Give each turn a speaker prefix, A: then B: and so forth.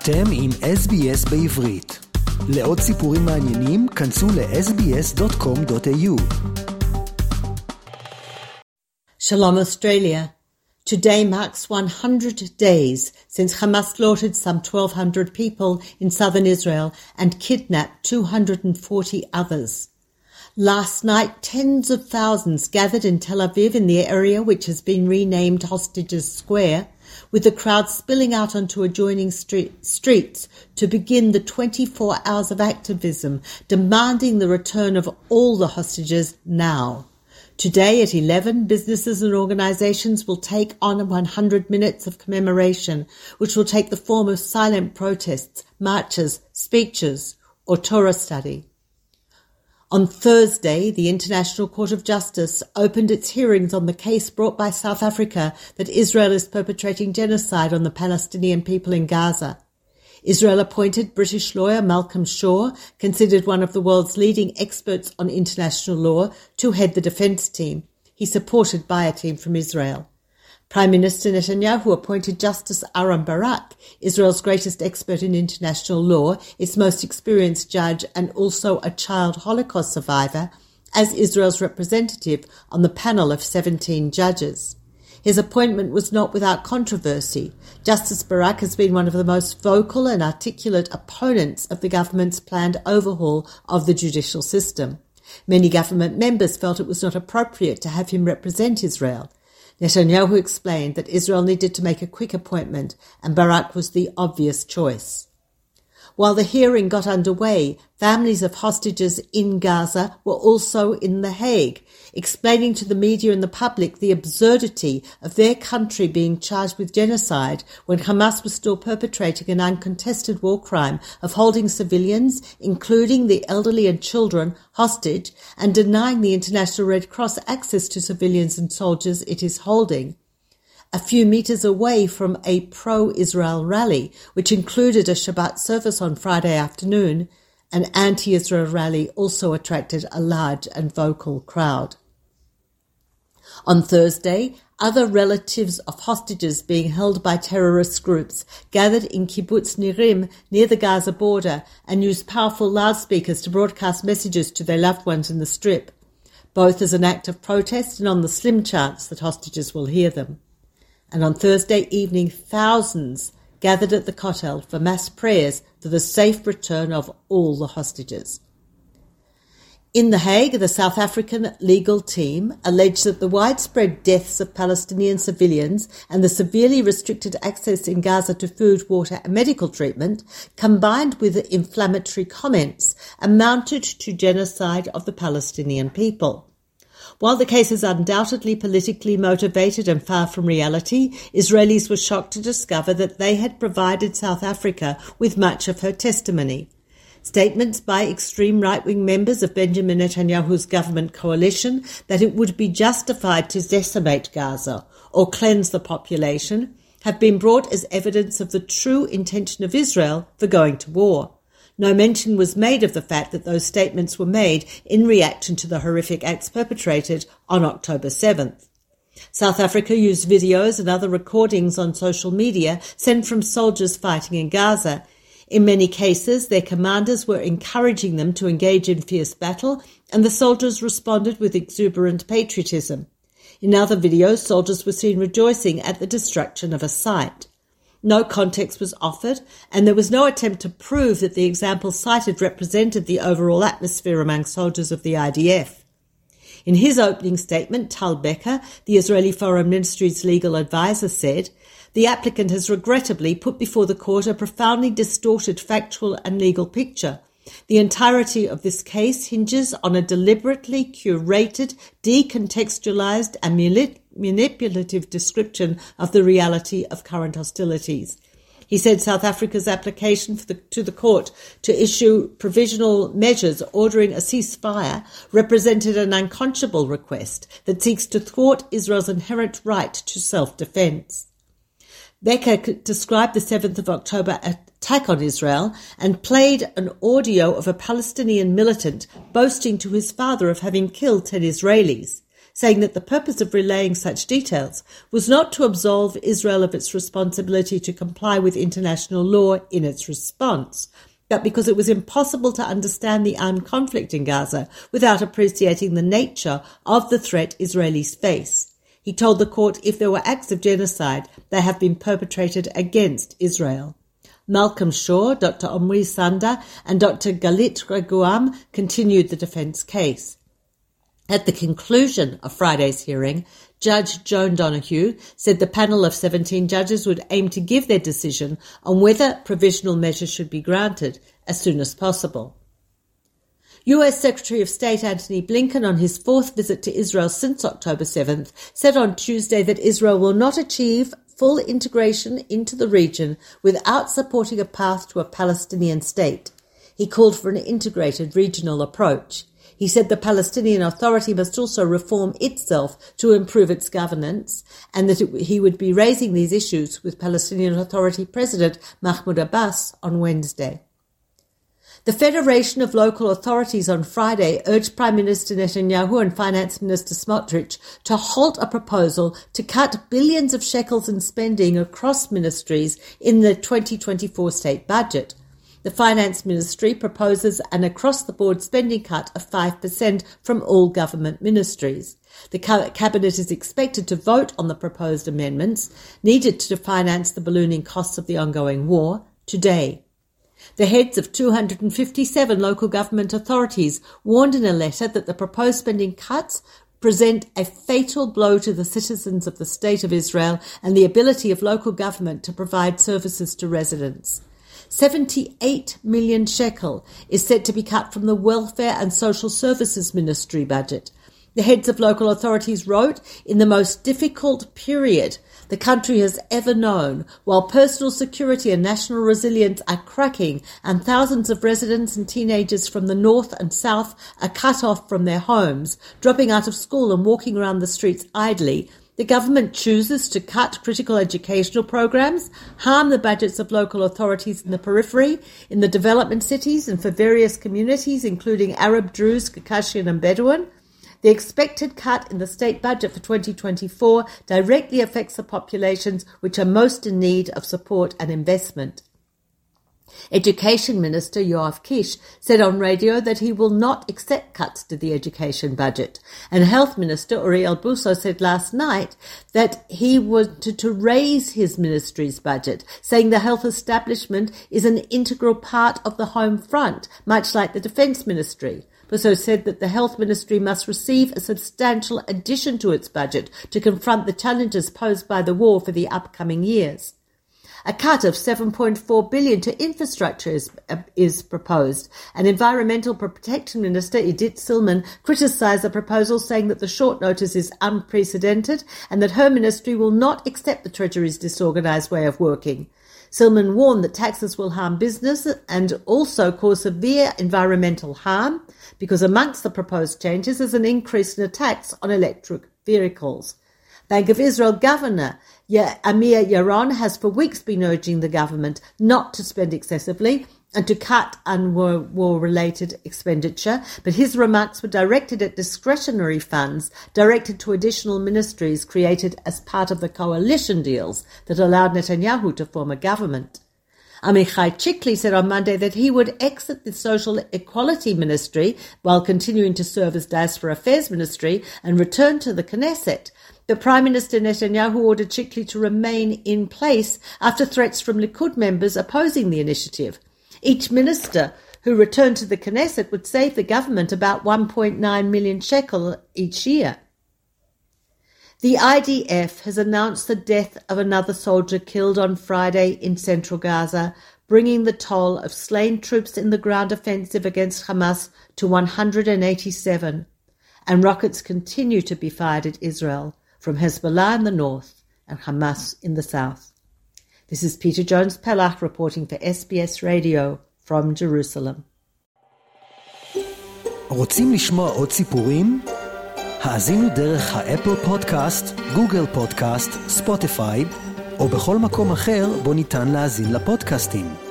A: אתם עם SBS בעברית. לעוד סיפורים מעניינים, כנסו ל-sbs.com.au.
B: Shalom Australia. Today marks 100 days since Hamas slaughtered some 1,200 people in southern Israel and kidnapped 240 others. Last night, tens of thousands gathered in Tel Aviv in the area which has been renamed Hostages Square, with the crowd spilling out onto adjoining street, streets to begin the 24 hours of activism demanding the return of all the hostages now. Today at 11, businesses and organizations will take on 100 minutes of commemoration, which will take the form of silent protests, marches, speeches, or Torah study. On Thursday, the International Court of Justice opened its hearings on the case brought by South Africa that Israel is perpetrating genocide on the Palestinian people in Gaza. Israel appointed British lawyer Malcolm Shaw, considered one of the world's leading experts on international law, to head the defense team. He's supported by a team from Israel. Prime Minister Netanyahu appointed Justice Aaron Barak, Israel's greatest expert in international law, its most experienced judge, and also a child Holocaust survivor, as Israel's representative on the panel of 17 judges. His appointment was not without controversy. Justice Barak has been one of the most vocal and articulate opponents of the government's planned overhaul of the judicial system. Many government members felt it was not appropriate to have him represent Israel. Netanyahu explained that Israel needed to make a quick appointment and Barak was the obvious choice. While the hearing got underway, families of hostages in Gaza were also in The Hague, explaining to the media and the public the absurdity of their country being charged with genocide when Hamas was still perpetrating an uncontested war crime of holding civilians, including the elderly and children, hostage and denying the International Red Cross access to civilians and soldiers it is holding a few meters away from a pro-Israel rally, which included a Shabbat service on Friday afternoon, an anti-Israel rally also attracted a large and vocal crowd. On Thursday, other relatives of hostages being held by terrorist groups gathered in Kibbutz Nirim near the Gaza border and used powerful loudspeakers to broadcast messages to their loved ones in the strip, both as an act of protest and on the slim chance that hostages will hear them and on Thursday evening thousands gathered at the Kotel for mass prayers for the safe return of all the hostages. In The Hague, the South African legal team alleged that the widespread deaths of Palestinian civilians and the severely restricted access in Gaza to food, water, and medical treatment, combined with inflammatory comments, amounted to genocide of the Palestinian people. While the case is undoubtedly politically motivated and far from reality, Israelis were shocked to discover that they had provided South Africa with much of her testimony. Statements by extreme right wing members of Benjamin Netanyahu's government coalition that it would be justified to decimate Gaza or cleanse the population have been brought as evidence of the true intention of Israel for going to war. No mention was made of the fact that those statements were made in reaction to the horrific acts perpetrated on October 7th. South Africa used videos and other recordings on social media sent from soldiers fighting in Gaza. In many cases, their commanders were encouraging them to engage in fierce battle, and the soldiers responded with exuberant patriotism. In other videos, soldiers were seen rejoicing at the destruction of a site. No context was offered, and there was no attempt to prove that the examples cited represented the overall atmosphere among soldiers of the IDF. In his opening statement, Tal Becker, the Israeli Foreign Ministry's legal advisor, said, the applicant has regrettably put before the court a profoundly distorted factual and legal picture. The entirety of this case hinges on a deliberately curated, decontextualized, and manipulative description of the reality of current hostilities. He said South Africa's application the, to the court to issue provisional measures ordering a ceasefire represented an unconscionable request that seeks to thwart Israel's inherent right to self-defense. Becker described the 7th of October attack on Israel and played an audio of a Palestinian militant boasting to his father of having killed 10 Israelis. saying that the purpose of relaying such details was not to absolve Israel of its responsibility to comply with international law in its response, but because it was impossible to understand the armed conflict in Gaza without appreciating the nature of the threat Israelis face. He told the court if there were acts of genocide, they have been perpetrated against Israel. Malcolm Shaw, Dr. Omri Sender, and Dr. Galit Raguan continued the defense case. At the conclusion of Friday's hearing, Judge Joan Donoghue said the panel of 17 judges would aim to give their decision on whether provisional measures should be granted as soon as possible. US Secretary of State Antony Blinken, on his fourth visit to Israel since October 7th, said on Tuesday that Israel will not achieve full integration into the region without supporting a path to a Palestinian state. He called for an integrated regional approach. He said the Palestinian Authority must also reform itself to improve its governance and that it, he would be raising these issues with Palestinian Authority President Mahmoud Abbas on Wednesday. The Federation of Local Authorities on Friday urged Prime Minister Netanyahu and Finance Minister Smotrich to halt a proposal to cut billions of shekels in spending across ministries in the 2024 state budget. The Finance Ministry proposes an across the board spending cut of 5% from all government ministries. The Cabinet is expected to vote on the proposed amendments needed to finance the ballooning costs of the ongoing war today. The heads of 257 local government authorities warned in a letter that the proposed spending cuts present a fatal blow to the citizens of the State of Israel and the ability of local government to provide services to residents. 78 million shekel is set to be cut from the Welfare and Social Services Ministry budget. The heads of local authorities wrote, in the most difficult period the country has ever known, while personal security and national resilience are cracking and thousands of residents and teenagers from the north and south are cut off from their homes, dropping out of school and walking around the streets idly, the government chooses to cut critical educational programs, harm the budgets of local authorities in the periphery, in the development cities, and for various communities, including Arab, Druze, Circassian, and Bedouin, the expected cut in the state budget for 2024 directly affects the populations which are most in need of support and investment. Education Minister Yoav Kish said on radio that he will not accept cuts to the education budget. And Health Minister Uriel Buso said last night that he wanted to raise his ministry's budget, saying the health establishment is an integral part of the home front, much like the defence ministry. Buso said that the health ministry must receive a substantial addition to its budget to confront the challenges posed by the war for the upcoming years. A cut of 7.4 billion to infrastructure is, uh, is proposed. An environmental protection minister, Idit Silman, criticised the proposal, saying that the short notice is unprecedented and that her ministry will not accept the Treasury's disorganised way of working. Silman warned that taxes will harm business and also cause severe environmental harm because amongst the proposed changes is an increase in a tax on electric vehicles. Bank of Israel Governor Amir Yaron has for weeks been urging the government not to spend excessively and to cut war related expenditure, but his remarks were directed at discretionary funds directed to additional ministries created as part of the coalition deals that allowed Netanyahu to form a government. Amichai Chikli said on Monday that he would exit the Social Equality Ministry while continuing to serve as Diaspora Affairs Ministry and return to the Knesset. The Prime Minister Netanyahu ordered Chikli to remain in place after threats from Likud members opposing the initiative. Each minister who returned to the Knesset would save the government about 1.9 million shekel each year. The IDF has announced the death of another soldier killed on Friday in central Gaza, bringing the toll of slain troops in the ground offensive against Hamas to 187. And rockets continue to be fired at Israel from Hezbollah in the north and Hamas in the south. This is Peta Jones Pellach reporting for SBS Radio from Jerusalem.
A: רוצים לשמוע עוד סיפורים? האזינו דרך האפל פודקאסט, גוגל פודקאסט, ספוטיפיי, או בכל מקום אחר בו ניתן להאזין לפודקאסטים.